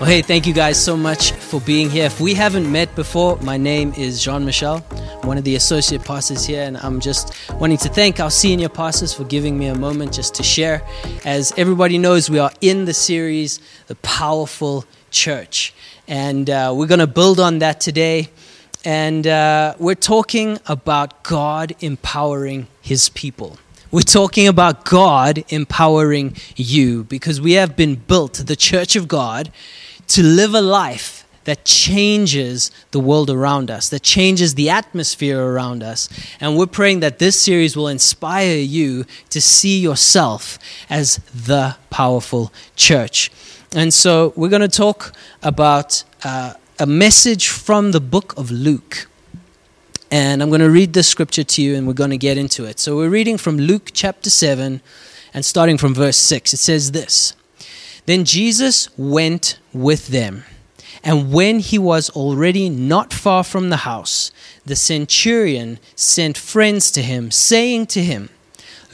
Well, hey, thank you guys so much for being here. If we haven't met before, my name is Jean Michel. One of the associate pastors here, and I'm just wanting to thank our senior pastors for giving me a moment just to share. As everybody knows, we are in the series, The Powerful Church, and uh, we're going to build on that today. And uh, we're talking about God empowering His people. We're talking about God empowering you because we have been built, the church of God, to live a life that changes the world around us, that changes the atmosphere around us. And we're praying that this series will inspire you to see yourself as the powerful church. And so we're going to talk about uh, a message from the book of Luke. And I'm going to read the scripture to you and we're going to get into it. So we're reading from Luke chapter 7 and starting from verse 6. It says this Then Jesus went with them. And when he was already not far from the house, the centurion sent friends to him, saying to him,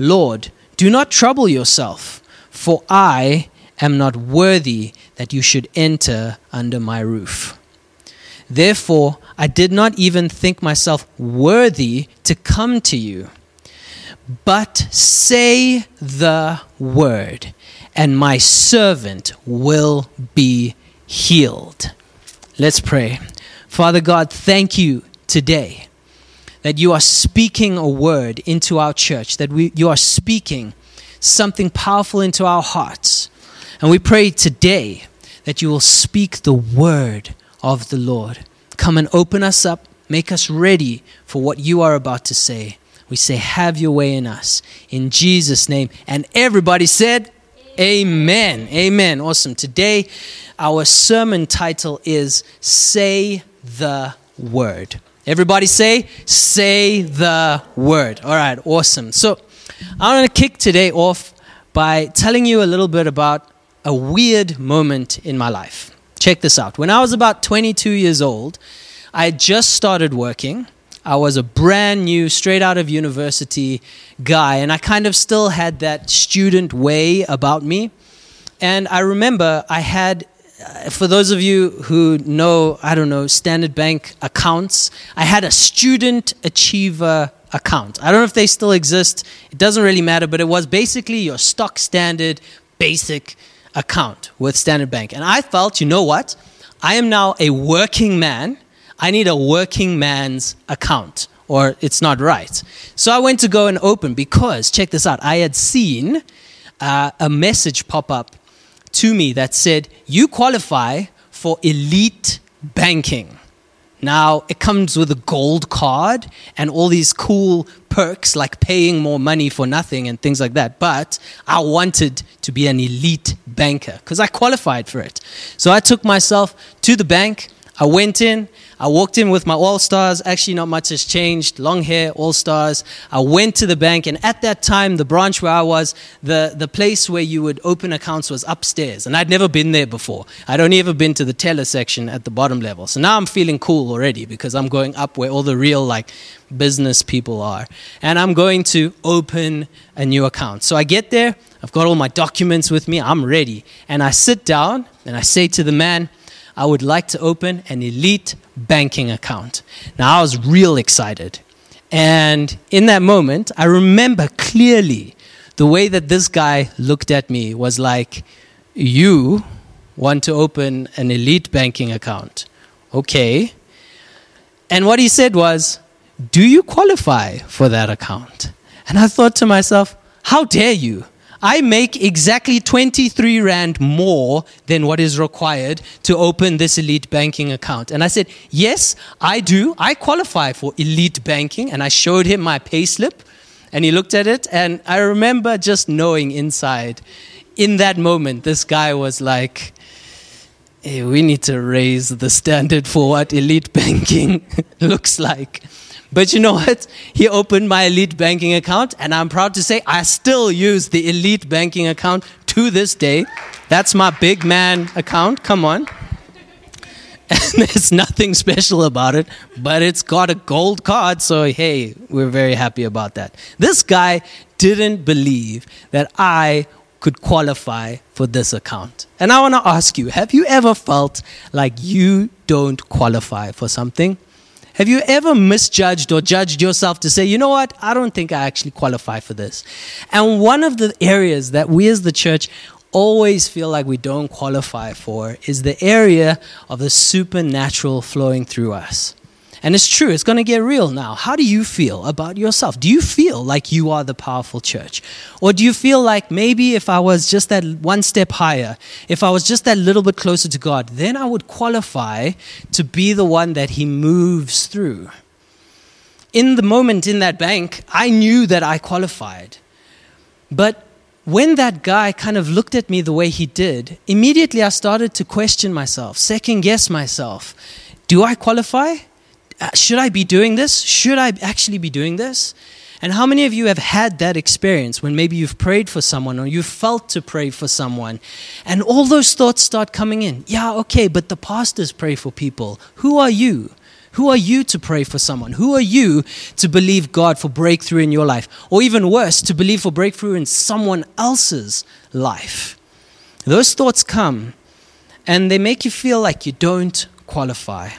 Lord, do not trouble yourself, for I am not worthy that you should enter under my roof. Therefore, I did not even think myself worthy to come to you. But say the word, and my servant will be healed. Let's pray. Father God, thank you today that you are speaking a word into our church, that we, you are speaking something powerful into our hearts. And we pray today that you will speak the word of the Lord. Come and open us up, make us ready for what you are about to say. We say, Have your way in us. In Jesus' name. And everybody said, Amen. Amen. Awesome. Today, our sermon title is Say the Word. Everybody say, Say the Word. All right, awesome. So, I'm going to kick today off by telling you a little bit about a weird moment in my life. Check this out. When I was about 22 years old, I had just started working. I was a brand new, straight out of university guy, and I kind of still had that student way about me. And I remember I had, uh, for those of you who know, I don't know, Standard Bank accounts, I had a student achiever account. I don't know if they still exist, it doesn't really matter, but it was basically your stock standard basic account with Standard Bank. And I felt, you know what? I am now a working man. I need a working man's account, or it's not right. So I went to go and open because, check this out, I had seen uh, a message pop up to me that said, You qualify for elite banking. Now, it comes with a gold card and all these cool perks like paying more money for nothing and things like that. But I wanted to be an elite banker because I qualified for it. So I took myself to the bank. I went in, I walked in with my All Stars. Actually, not much has changed. Long hair, All Stars. I went to the bank, and at that time, the branch where I was, the, the place where you would open accounts was upstairs. And I'd never been there before. I'd only ever been to the teller section at the bottom level. So now I'm feeling cool already because I'm going up where all the real, like, business people are. And I'm going to open a new account. So I get there, I've got all my documents with me, I'm ready. And I sit down and I say to the man, I would like to open an elite banking account. Now, I was real excited. And in that moment, I remember clearly the way that this guy looked at me was like, You want to open an elite banking account. Okay. And what he said was, Do you qualify for that account? And I thought to myself, How dare you? I make exactly 23 Rand more than what is required to open this elite banking account. And I said, Yes, I do. I qualify for elite banking. And I showed him my payslip. And he looked at it. And I remember just knowing inside, in that moment, this guy was like, hey, we need to raise the standard for what elite banking looks like. But you know what? He opened my elite banking account, and I'm proud to say I still use the elite banking account to this day. That's my big man account. Come on. And there's nothing special about it, but it's got a gold card, so hey, we're very happy about that. This guy didn't believe that I could qualify for this account. And I want to ask you have you ever felt like you don't qualify for something? Have you ever misjudged or judged yourself to say, you know what, I don't think I actually qualify for this? And one of the areas that we as the church always feel like we don't qualify for is the area of the supernatural flowing through us. And it's true, it's going to get real now. How do you feel about yourself? Do you feel like you are the powerful church? Or do you feel like maybe if I was just that one step higher, if I was just that little bit closer to God, then I would qualify to be the one that He moves through? In the moment in that bank, I knew that I qualified. But when that guy kind of looked at me the way he did, immediately I started to question myself, second guess myself. Do I qualify? Uh, should I be doing this? Should I actually be doing this? And how many of you have had that experience when maybe you've prayed for someone or you've felt to pray for someone and all those thoughts start coming in? Yeah, okay, but the pastors pray for people. Who are you? Who are you to pray for someone? Who are you to believe God for breakthrough in your life? Or even worse, to believe for breakthrough in someone else's life? Those thoughts come and they make you feel like you don't qualify.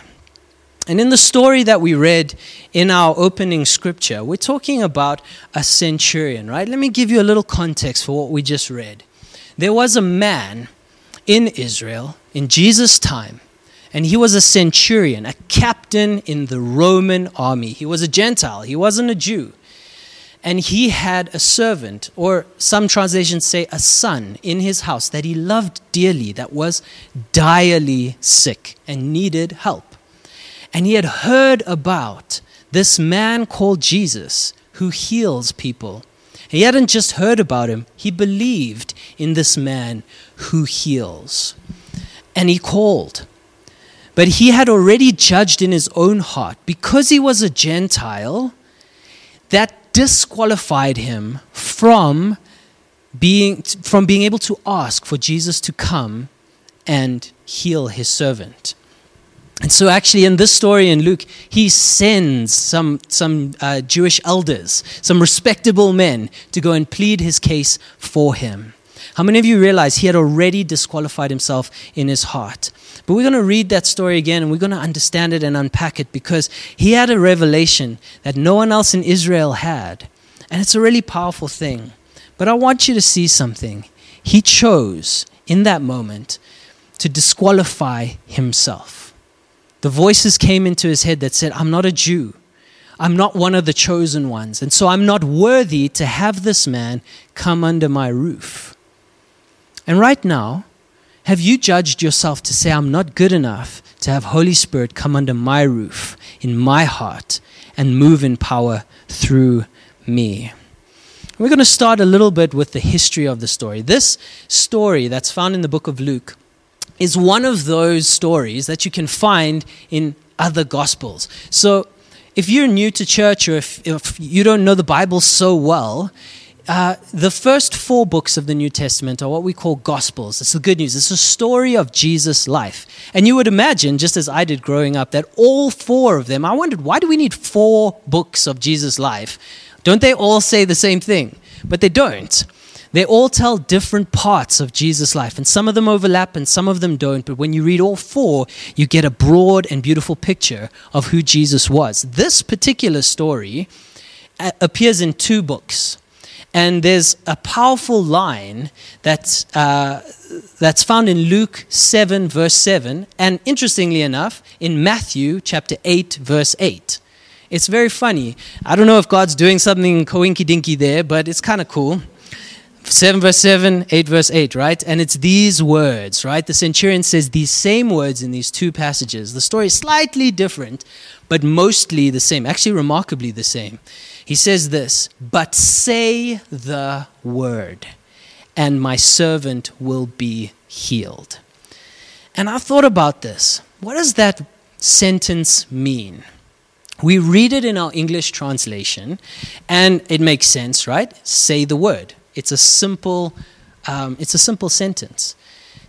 And in the story that we read in our opening scripture, we're talking about a centurion, right? Let me give you a little context for what we just read. There was a man in Israel in Jesus' time, and he was a centurion, a captain in the Roman army. He was a Gentile, he wasn't a Jew. And he had a servant, or some translations say a son, in his house that he loved dearly, that was direly sick and needed help. And he had heard about this man called Jesus who heals people. He hadn't just heard about him, he believed in this man who heals. And he called. But he had already judged in his own heart, because he was a Gentile, that disqualified him from being, from being able to ask for Jesus to come and heal his servant. And so, actually, in this story in Luke, he sends some, some uh, Jewish elders, some respectable men, to go and plead his case for him. How many of you realize he had already disqualified himself in his heart? But we're going to read that story again and we're going to understand it and unpack it because he had a revelation that no one else in Israel had. And it's a really powerful thing. But I want you to see something. He chose in that moment to disqualify himself the voices came into his head that said, I'm not a Jew. I'm not one of the chosen ones. And so I'm not worthy to have this man come under my roof. And right now, have you judged yourself to say, I'm not good enough to have Holy Spirit come under my roof, in my heart, and move in power through me? We're going to start a little bit with the history of the story. This story that's found in the book of Luke is one of those stories that you can find in other gospels. So if you're new to church or if, if you don't know the Bible so well, uh, the first four books of the New Testament are what we call Gospels. It's the good news. It's a story of Jesus' life. And you would imagine, just as I did growing up, that all four of them, I wondered, why do we need four books of Jesus' life? Don't they all say the same thing? But they don't. They all tell different parts of Jesus' life, and some of them overlap and some of them don't. But when you read all four, you get a broad and beautiful picture of who Jesus was. This particular story uh, appears in two books. And there's a powerful line that's, uh, that's found in Luke 7, verse 7, and interestingly enough, in Matthew chapter 8, verse 8. It's very funny. I don't know if God's doing something coinky dinky there, but it's kind of cool. 7 verse 7, 8 verse 8, right? And it's these words, right? The centurion says these same words in these two passages. The story is slightly different, but mostly the same, actually, remarkably the same. He says this, but say the word, and my servant will be healed. And I thought about this. What does that sentence mean? We read it in our English translation, and it makes sense, right? Say the word. It's a simple, um, it's a simple sentence.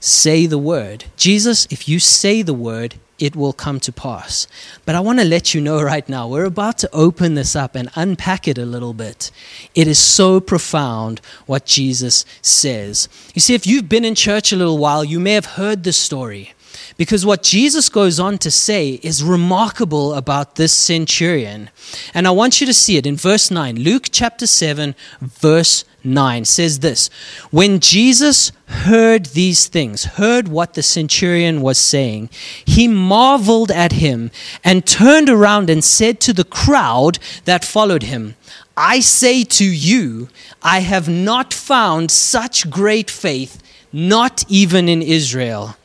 say the word. Jesus, if you say the word, it will come to pass. But I want to let you know right now, we're about to open this up and unpack it a little bit. It is so profound what Jesus says. You see, if you've been in church a little while, you may have heard this story. Because what Jesus goes on to say is remarkable about this centurion. And I want you to see it in verse 9. Luke chapter 7, verse 9 says this When Jesus heard these things, heard what the centurion was saying, he marveled at him and turned around and said to the crowd that followed him, I say to you, I have not found such great faith, not even in Israel.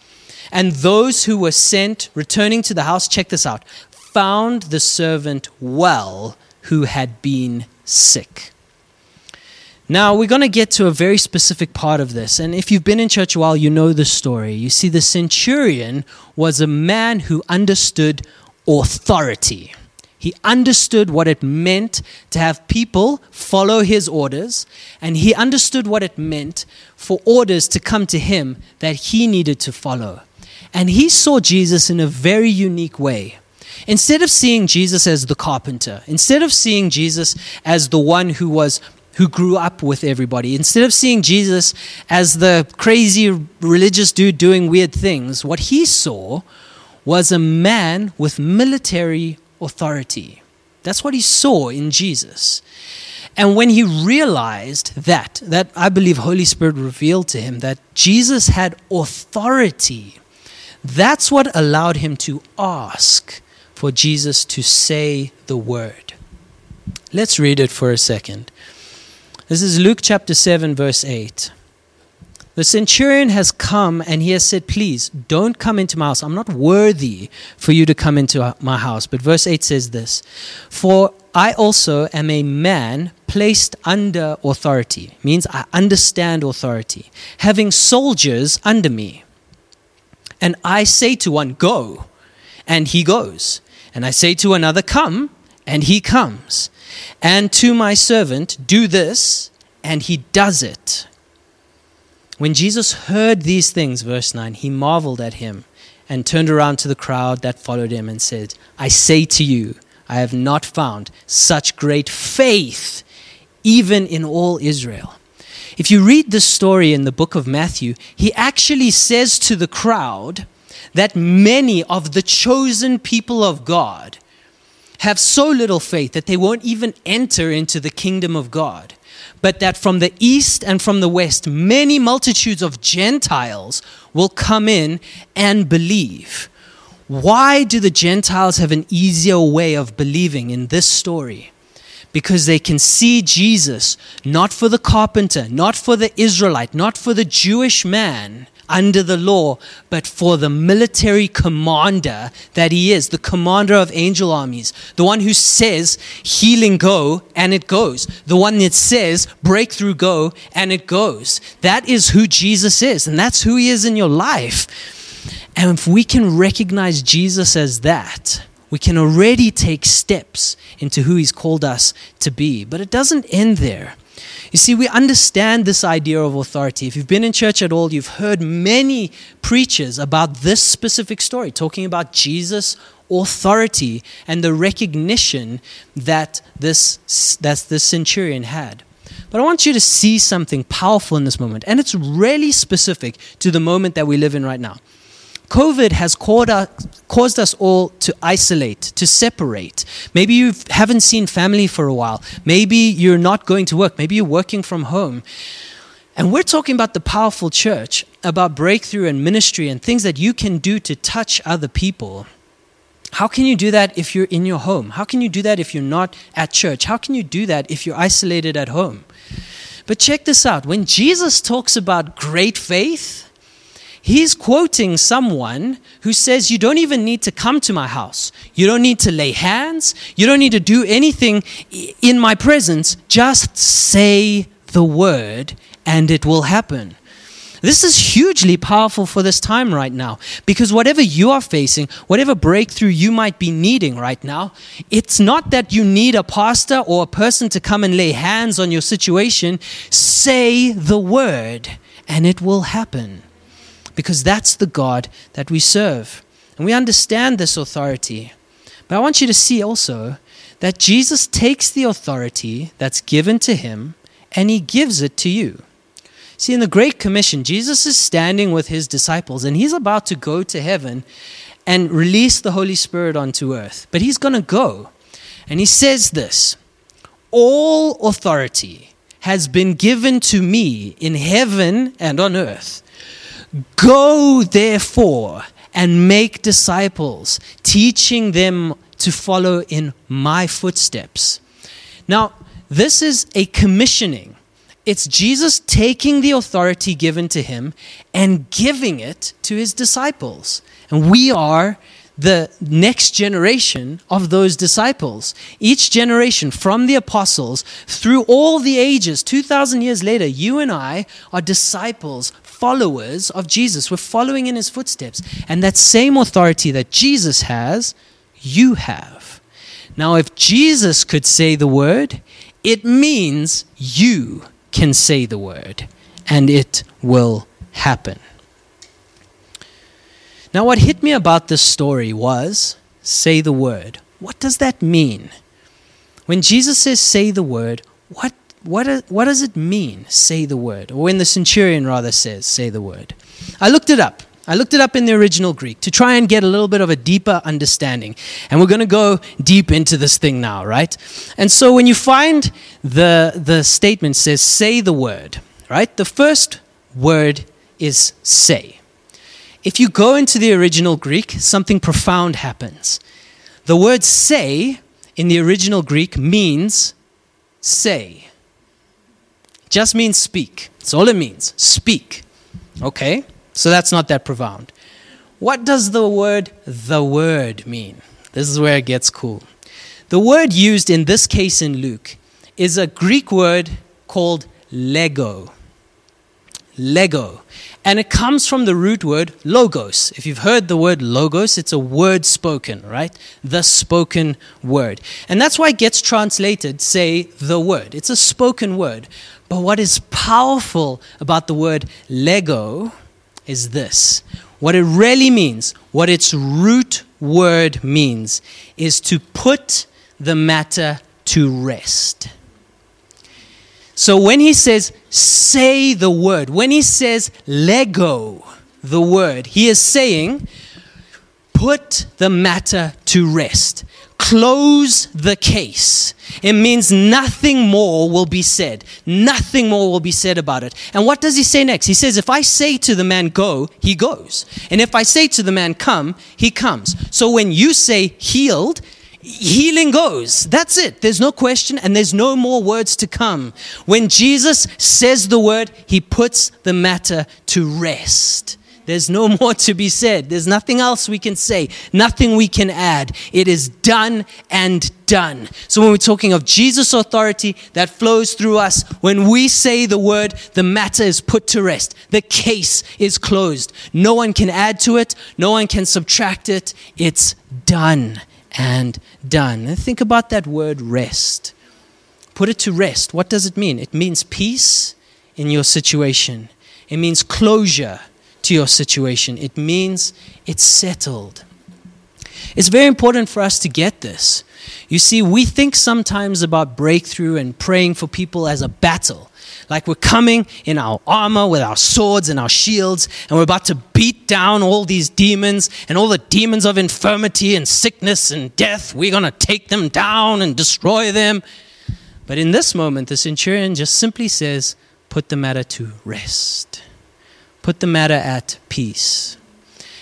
And those who were sent, returning to the house, check this out, found the servant well who had been sick. Now, we're going to get to a very specific part of this. And if you've been in church a while, you know the story. You see, the centurion was a man who understood authority. He understood what it meant to have people follow his orders, and he understood what it meant for orders to come to him that he needed to follow. And he saw Jesus in a very unique way. Instead of seeing Jesus as the carpenter, instead of seeing Jesus as the one who was who grew up with everybody, instead of seeing Jesus as the crazy religious dude doing weird things, what he saw was a man with military authority. That's what he saw in Jesus. And when he realized that, that I believe Holy Spirit revealed to him that Jesus had authority that's what allowed him to ask for Jesus to say the word. Let's read it for a second. This is Luke chapter 7, verse 8. The centurion has come and he has said, Please don't come into my house. I'm not worthy for you to come into my house. But verse 8 says this For I also am a man placed under authority, means I understand authority, having soldiers under me. And I say to one, Go, and he goes. And I say to another, Come, and he comes. And to my servant, Do this, and he does it. When Jesus heard these things, verse 9, he marveled at him and turned around to the crowd that followed him and said, I say to you, I have not found such great faith even in all Israel. If you read this story in the book of Matthew, he actually says to the crowd that many of the chosen people of God have so little faith that they won't even enter into the kingdom of God. But that from the east and from the west, many multitudes of Gentiles will come in and believe. Why do the Gentiles have an easier way of believing in this story? Because they can see Jesus not for the carpenter, not for the Israelite, not for the Jewish man under the law, but for the military commander that he is, the commander of angel armies, the one who says healing go and it goes, the one that says breakthrough go and it goes. That is who Jesus is, and that's who he is in your life. And if we can recognize Jesus as that, we can already take steps into who He's called us to be. But it doesn't end there. You see, we understand this idea of authority. If you've been in church at all, you've heard many preachers about this specific story, talking about Jesus' authority and the recognition that this, that this centurion had. But I want you to see something powerful in this moment, and it's really specific to the moment that we live in right now. COVID has caused us all to isolate, to separate. Maybe you haven't seen family for a while. Maybe you're not going to work. Maybe you're working from home. And we're talking about the powerful church, about breakthrough and ministry and things that you can do to touch other people. How can you do that if you're in your home? How can you do that if you're not at church? How can you do that if you're isolated at home? But check this out when Jesus talks about great faith, He's quoting someone who says, You don't even need to come to my house. You don't need to lay hands. You don't need to do anything in my presence. Just say the word and it will happen. This is hugely powerful for this time right now because whatever you are facing, whatever breakthrough you might be needing right now, it's not that you need a pastor or a person to come and lay hands on your situation. Say the word and it will happen. Because that's the God that we serve. And we understand this authority. But I want you to see also that Jesus takes the authority that's given to him and he gives it to you. See, in the Great Commission, Jesus is standing with his disciples and he's about to go to heaven and release the Holy Spirit onto earth. But he's going to go. And he says this All authority has been given to me in heaven and on earth. Go therefore and make disciples, teaching them to follow in my footsteps. Now, this is a commissioning. It's Jesus taking the authority given to him and giving it to his disciples. And we are the next generation of those disciples. Each generation, from the apostles through all the ages, 2,000 years later, you and I are disciples, followers of Jesus. We're following in his footsteps. And that same authority that Jesus has, you have. Now, if Jesus could say the word, it means you can say the word, and it will happen. Now, what hit me about this story was say the word. What does that mean? When Jesus says say the word, what, what, what does it mean, say the word? Or when the centurion rather says say the word. I looked it up. I looked it up in the original Greek to try and get a little bit of a deeper understanding. And we're going to go deep into this thing now, right? And so when you find the, the statement says, say the word, right? The first word is say. If you go into the original Greek, something profound happens. The word say in the original Greek means say. Just means speak. That's all it means. Speak. Okay? So that's not that profound. What does the word the word mean? This is where it gets cool. The word used in this case in Luke is a Greek word called lego. Lego. And it comes from the root word logos. If you've heard the word logos, it's a word spoken, right? The spoken word. And that's why it gets translated, say, the word. It's a spoken word. But what is powerful about the word lego is this what it really means, what its root word means, is to put the matter to rest. So when he says, say the word, when he says, lego the word, he is saying, put the matter to rest. Close the case. It means nothing more will be said. Nothing more will be said about it. And what does he say next? He says, If I say to the man, go, he goes. And if I say to the man, come, he comes. So when you say healed, healing goes. That's it. There's no question and there's no more words to come. When Jesus says the word, he puts the matter to rest. There's no more to be said. There's nothing else we can say, nothing we can add. It is done and done. So when we're talking of Jesus' authority that flows through us, when we say the word, the matter is put to rest. The case is closed. No one can add to it, no one can subtract it. It's done and done. And think about that word rest. Put it to rest. What does it mean? It means peace in your situation, it means closure to your situation, it means it's settled. It's very important for us to get this. You see, we think sometimes about breakthrough and praying for people as a battle. Like we're coming in our armor with our swords and our shields, and we're about to beat down all these demons and all the demons of infirmity and sickness and death. We're going to take them down and destroy them. But in this moment, the centurion just simply says, Put the matter to rest, put the matter at peace.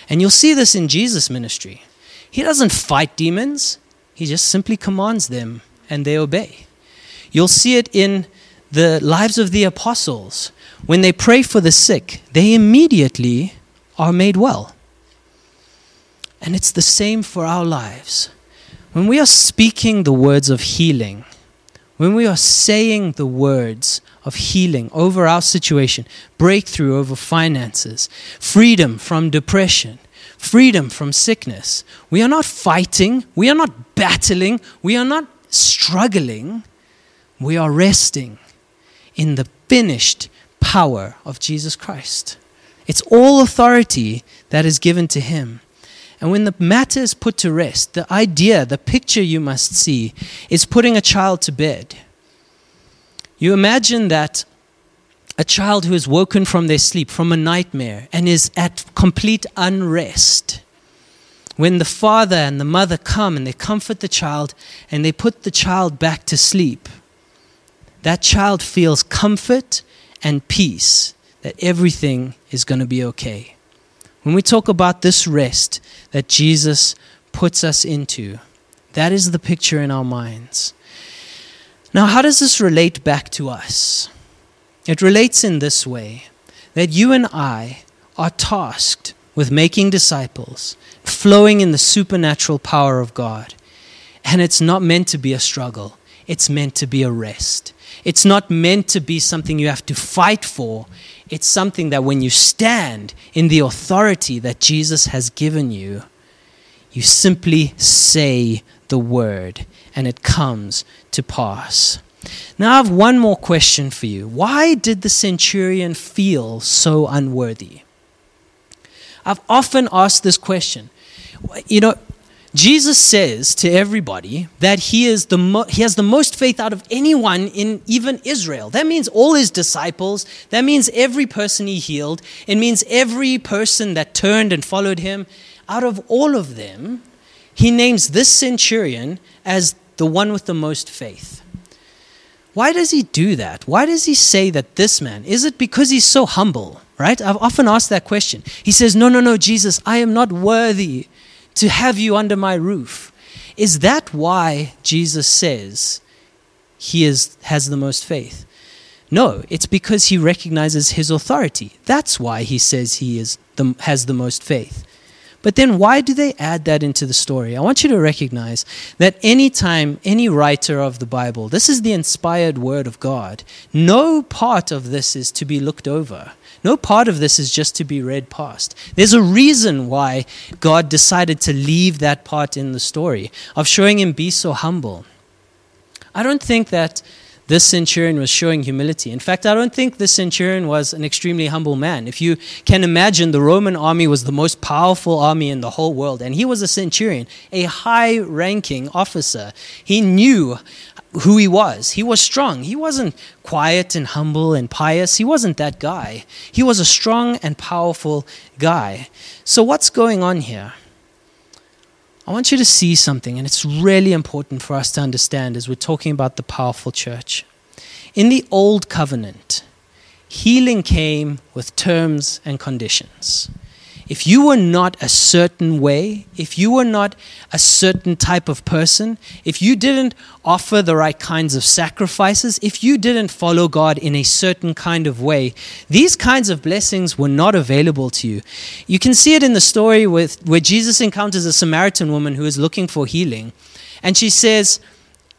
And you'll see this in Jesus' ministry. He doesn't fight demons, he just simply commands them and they obey. You'll see it in the lives of the apostles, when they pray for the sick, they immediately are made well. And it's the same for our lives. When we are speaking the words of healing, when we are saying the words of healing over our situation, breakthrough over finances, freedom from depression, freedom from sickness, we are not fighting, we are not battling, we are not struggling, we are resting in the finished power of Jesus Christ. It's all authority that is given to him. And when the matter is put to rest, the idea, the picture you must see is putting a child to bed. You imagine that a child who is woken from their sleep, from a nightmare, and is at complete unrest. When the father and the mother come and they comfort the child and they put the child back to sleep, that child feels comfort and peace that everything is going to be okay. When we talk about this rest that Jesus puts us into, that is the picture in our minds. Now, how does this relate back to us? It relates in this way that you and I are tasked with making disciples, flowing in the supernatural power of God. And it's not meant to be a struggle, it's meant to be a rest. It's not meant to be something you have to fight for. It's something that when you stand in the authority that Jesus has given you, you simply say the word and it comes to pass. Now, I have one more question for you. Why did the centurion feel so unworthy? I've often asked this question. You know, Jesus says to everybody that he, is the mo- he has the most faith out of anyone in even Israel. That means all his disciples. That means every person he healed. It means every person that turned and followed him. Out of all of them, he names this centurion as the one with the most faith. Why does he do that? Why does he say that this man? Is it because he's so humble, right? I've often asked that question. He says, No, no, no, Jesus, I am not worthy to have you under my roof. Is that why Jesus says he is, has the most faith? No, it's because he recognizes his authority. That's why he says he is the, has the most faith. But then why do they add that into the story? I want you to recognize that anytime any writer of the Bible, this is the inspired word of God, no part of this is to be looked over. No part of this is just to be read past. There's a reason why God decided to leave that part in the story of showing him be so humble. I don't think that this centurion was showing humility. In fact, I don't think this centurion was an extremely humble man. If you can imagine, the Roman army was the most powerful army in the whole world, and he was a centurion, a high ranking officer. He knew who he was. He was strong. He wasn't quiet and humble and pious. He wasn't that guy. He was a strong and powerful guy. So, what's going on here? I want you to see something, and it's really important for us to understand as we're talking about the powerful church. In the Old Covenant, healing came with terms and conditions if you were not a certain way, if you were not a certain type of person, if you didn't offer the right kinds of sacrifices, if you didn't follow God in a certain kind of way, these kinds of blessings were not available to you. You can see it in the story with, where Jesus encounters a Samaritan woman who is looking for healing, and she says,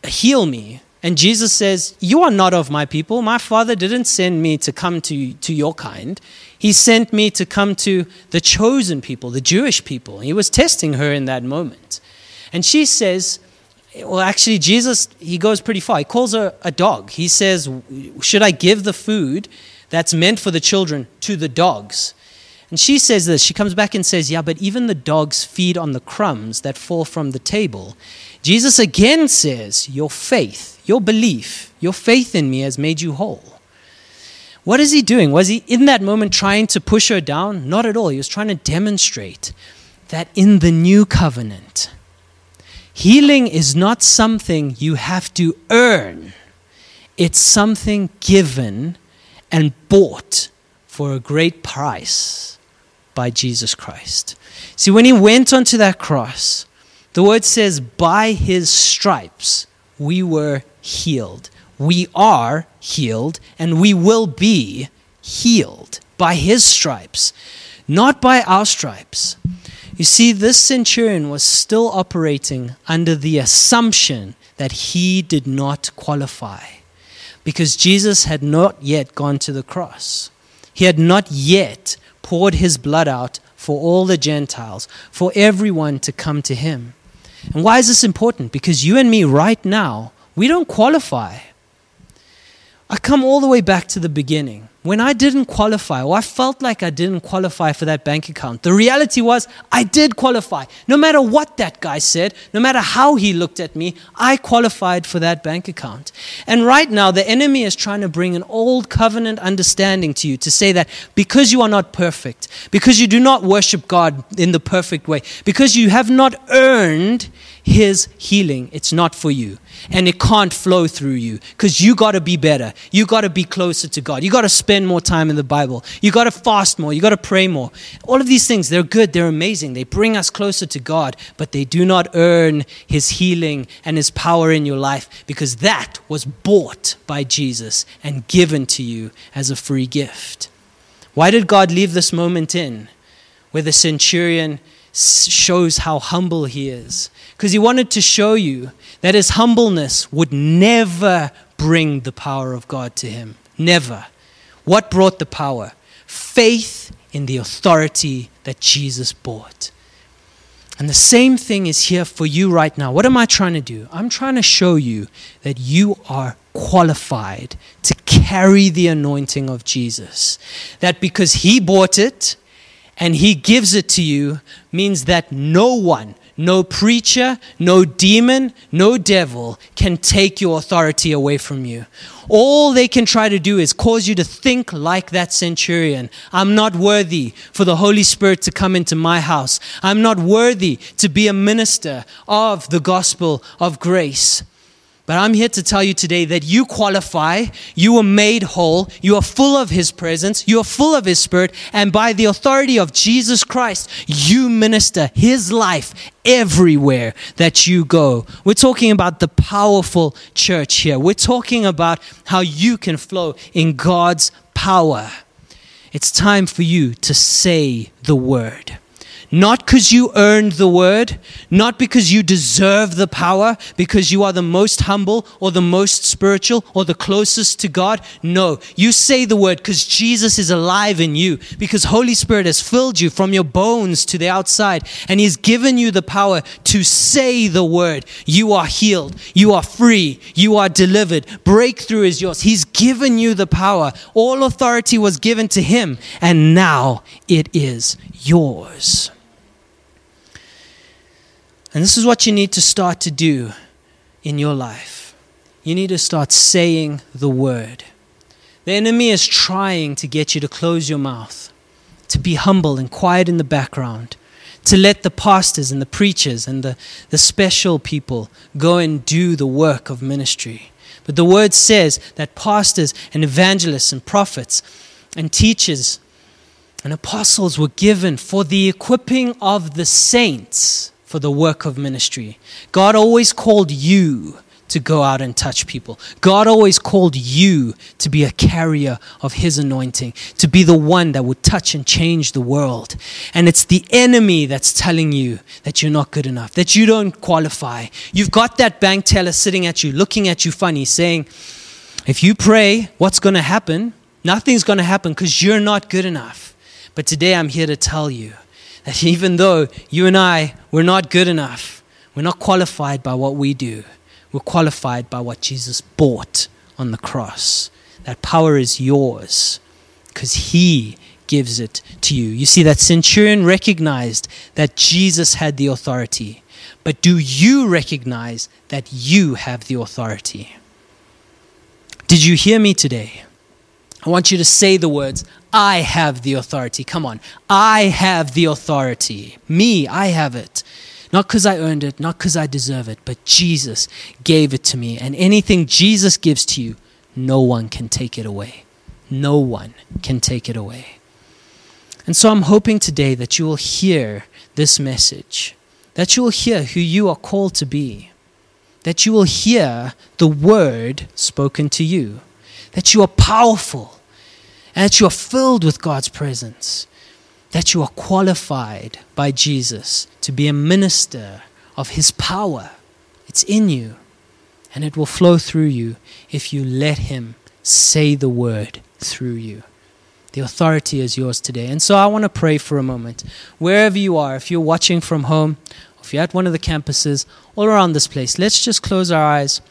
Heal me. And Jesus says, You are not of my people. My Father didn't send me to come to, to your kind. He sent me to come to the chosen people, the Jewish people. He was testing her in that moment. And she says, well, actually, Jesus, he goes pretty far. He calls her a dog. He says, Should I give the food that's meant for the children to the dogs? And she says this. She comes back and says, Yeah, but even the dogs feed on the crumbs that fall from the table. Jesus again says, Your faith, your belief, your faith in me has made you whole. What is he doing? Was he in that moment trying to push her down? Not at all. He was trying to demonstrate that in the new covenant, healing is not something you have to earn, it's something given and bought for a great price by Jesus Christ. See, when he went onto that cross, the word says, by his stripes we were healed we are healed and we will be healed by his stripes, not by our stripes. You see, this centurion was still operating under the assumption that he did not qualify because Jesus had not yet gone to the cross. He had not yet poured his blood out for all the Gentiles, for everyone to come to him. And why is this important? Because you and me, right now, we don't qualify. I come all the way back to the beginning. When I didn't qualify, or I felt like I didn't qualify for that bank account, the reality was I did qualify. No matter what that guy said, no matter how he looked at me, I qualified for that bank account. And right now, the enemy is trying to bring an old covenant understanding to you to say that because you are not perfect, because you do not worship God in the perfect way, because you have not earned his healing, it's not for you. And it can't flow through you because you got to be better. You got to be closer to God. You got to spend more time in the Bible. You got to fast more. You got to pray more. All of these things, they're good. They're amazing. They bring us closer to God, but they do not earn his healing and his power in your life because that was bought by Jesus and given to you as a free gift. Why did God leave this moment in where the centurion shows how humble he is? because he wanted to show you that his humbleness would never bring the power of God to him. Never. What brought the power? Faith in the authority that Jesus bought. And the same thing is here for you right now. What am I trying to do? I'm trying to show you that you are qualified to carry the anointing of Jesus. That because he bought it and he gives it to you means that no one, no preacher, no demon, no devil can take your authority away from you. All they can try to do is cause you to think like that centurion. I'm not worthy for the Holy Spirit to come into my house. I'm not worthy to be a minister of the gospel of grace. But I'm here to tell you today that you qualify, you are made whole, you are full of His presence, you are full of His Spirit, and by the authority of Jesus Christ, you minister His life everywhere that you go. We're talking about the powerful church here. We're talking about how you can flow in God's power. It's time for you to say the word. Not because you earned the word, not because you deserve the power, because you are the most humble or the most spiritual or the closest to God. No, you say the word because Jesus is alive in you, because Holy Spirit has filled you from your bones to the outside, and He's given you the power to say the word. You are healed, you are free, you are delivered. Breakthrough is yours. He's given you the power. All authority was given to Him, and now it is yours. And this is what you need to start to do in your life. You need to start saying the word. The enemy is trying to get you to close your mouth, to be humble and quiet in the background, to let the pastors and the preachers and the, the special people go and do the work of ministry. But the word says that pastors and evangelists and prophets and teachers and apostles were given for the equipping of the saints for the work of ministry. God always called you to go out and touch people. God always called you to be a carrier of His anointing, to be the one that would touch and change the world. And it's the enemy that's telling you that you're not good enough, that you don't qualify. You've got that bank teller sitting at you, looking at you funny, saying, If you pray, what's going to happen? Nothing's going to happen because you're not good enough. But today I'm here to tell you that even though you and I, we're not good enough, we're not qualified by what we do, we're qualified by what Jesus bought on the cross. That power is yours because He gives it to you. You see, that centurion recognized that Jesus had the authority. But do you recognize that you have the authority? Did you hear me today? I want you to say the words, I have the authority. Come on. I have the authority. Me, I have it. Not because I earned it, not because I deserve it, but Jesus gave it to me. And anything Jesus gives to you, no one can take it away. No one can take it away. And so I'm hoping today that you will hear this message, that you will hear who you are called to be, that you will hear the word spoken to you, that you are powerful and that you are filled with God's presence, that you are qualified by Jesus to be a minister of His power. It's in you, and it will flow through you if you let Him say the word through you. The authority is yours today. And so I want to pray for a moment. Wherever you are, if you're watching from home, if you're at one of the campuses, all around this place, let's just close our eyes.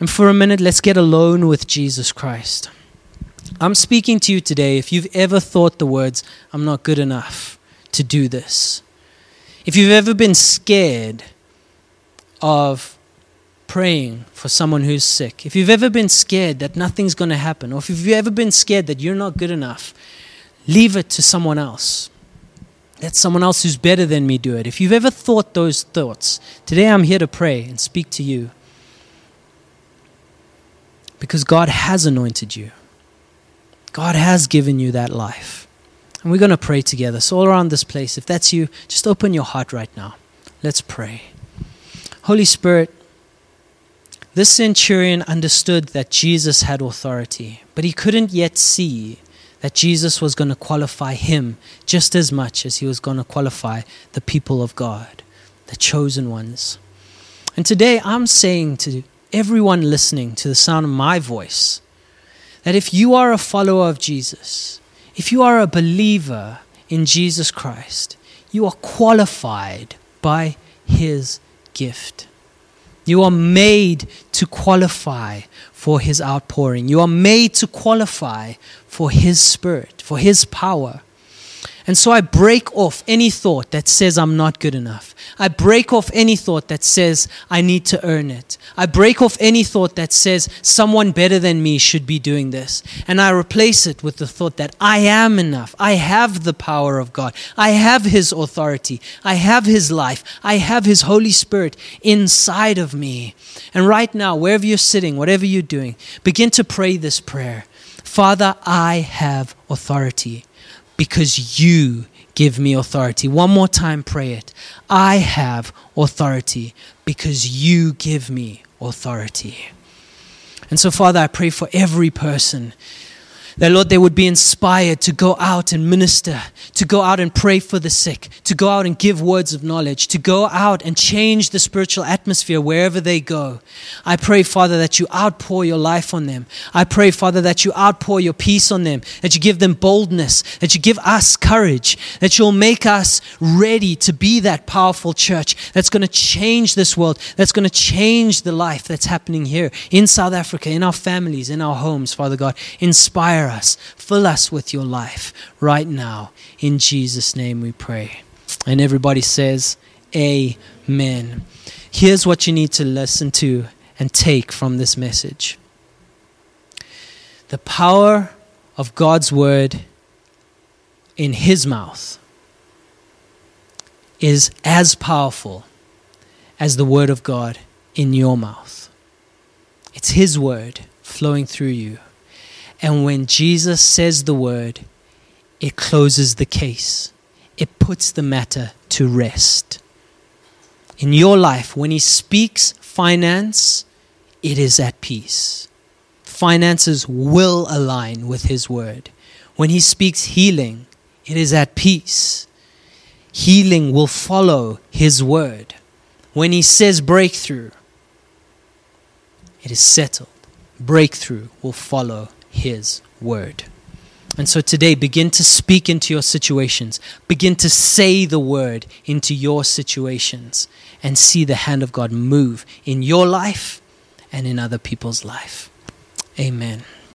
And for a minute, let's get alone with Jesus Christ. I'm speaking to you today if you've ever thought the words, I'm not good enough to do this. If you've ever been scared of praying for someone who's sick, if you've ever been scared that nothing's going to happen, or if you've ever been scared that you're not good enough, leave it to someone else. Let someone else who's better than me do it. If you've ever thought those thoughts, today I'm here to pray and speak to you. Because God has anointed you. God has given you that life. And we're going to pray together. So, all around this place, if that's you, just open your heart right now. Let's pray. Holy Spirit, this centurion understood that Jesus had authority, but he couldn't yet see that Jesus was going to qualify him just as much as he was going to qualify the people of God, the chosen ones. And today I'm saying to everyone listening to the sound of my voice that if you are a follower of Jesus, if you are a believer in Jesus Christ, you are qualified by his gift. You are made to qualify for his outpouring. You are made to qualify for his spirit, for his power. And so I break off any thought that says I'm not good enough. I break off any thought that says I need to earn it. I break off any thought that says someone better than me should be doing this. And I replace it with the thought that I am enough. I have the power of God. I have His authority. I have His life. I have His Holy Spirit inside of me. And right now, wherever you're sitting, whatever you're doing, begin to pray this prayer Father, I have authority because you give me authority. One more time, pray it. I have authority because you give me authority. And so, Father, I pray for every person that, Lord, they would be inspired to go out and minister, to go out and pray for the sick, to go out and give words of knowledge, to go out and change the spiritual atmosphere wherever they go. I pray, Father, that you outpour your life on them. I pray, Father, that you outpour your peace on them, that you give them boldness, that you give us courage, that you'll make us ready to be that powerful church that's going to change this world, that's going to change the life that's happening here in South Africa, in our families, in our homes, Father God. Inspire Inspire us, fill us with your life right now. In Jesus' name we pray. And everybody says, Amen. Here's what you need to listen to and take from this message the power of God's word in his mouth is as powerful as the word of God in your mouth. It's his word flowing through you. And when Jesus says the word, it closes the case, it puts the matter to rest. In your life, when He speaks finance, it is at peace. Finances will align with His word. When He speaks healing, it is at peace. Healing will follow His word. When He says breakthrough, it is settled. Breakthrough will follow his word. And so today, begin to speak into your situations. Begin to say the word into your situations and see the hand of God move in your life and in other people's life. Amen.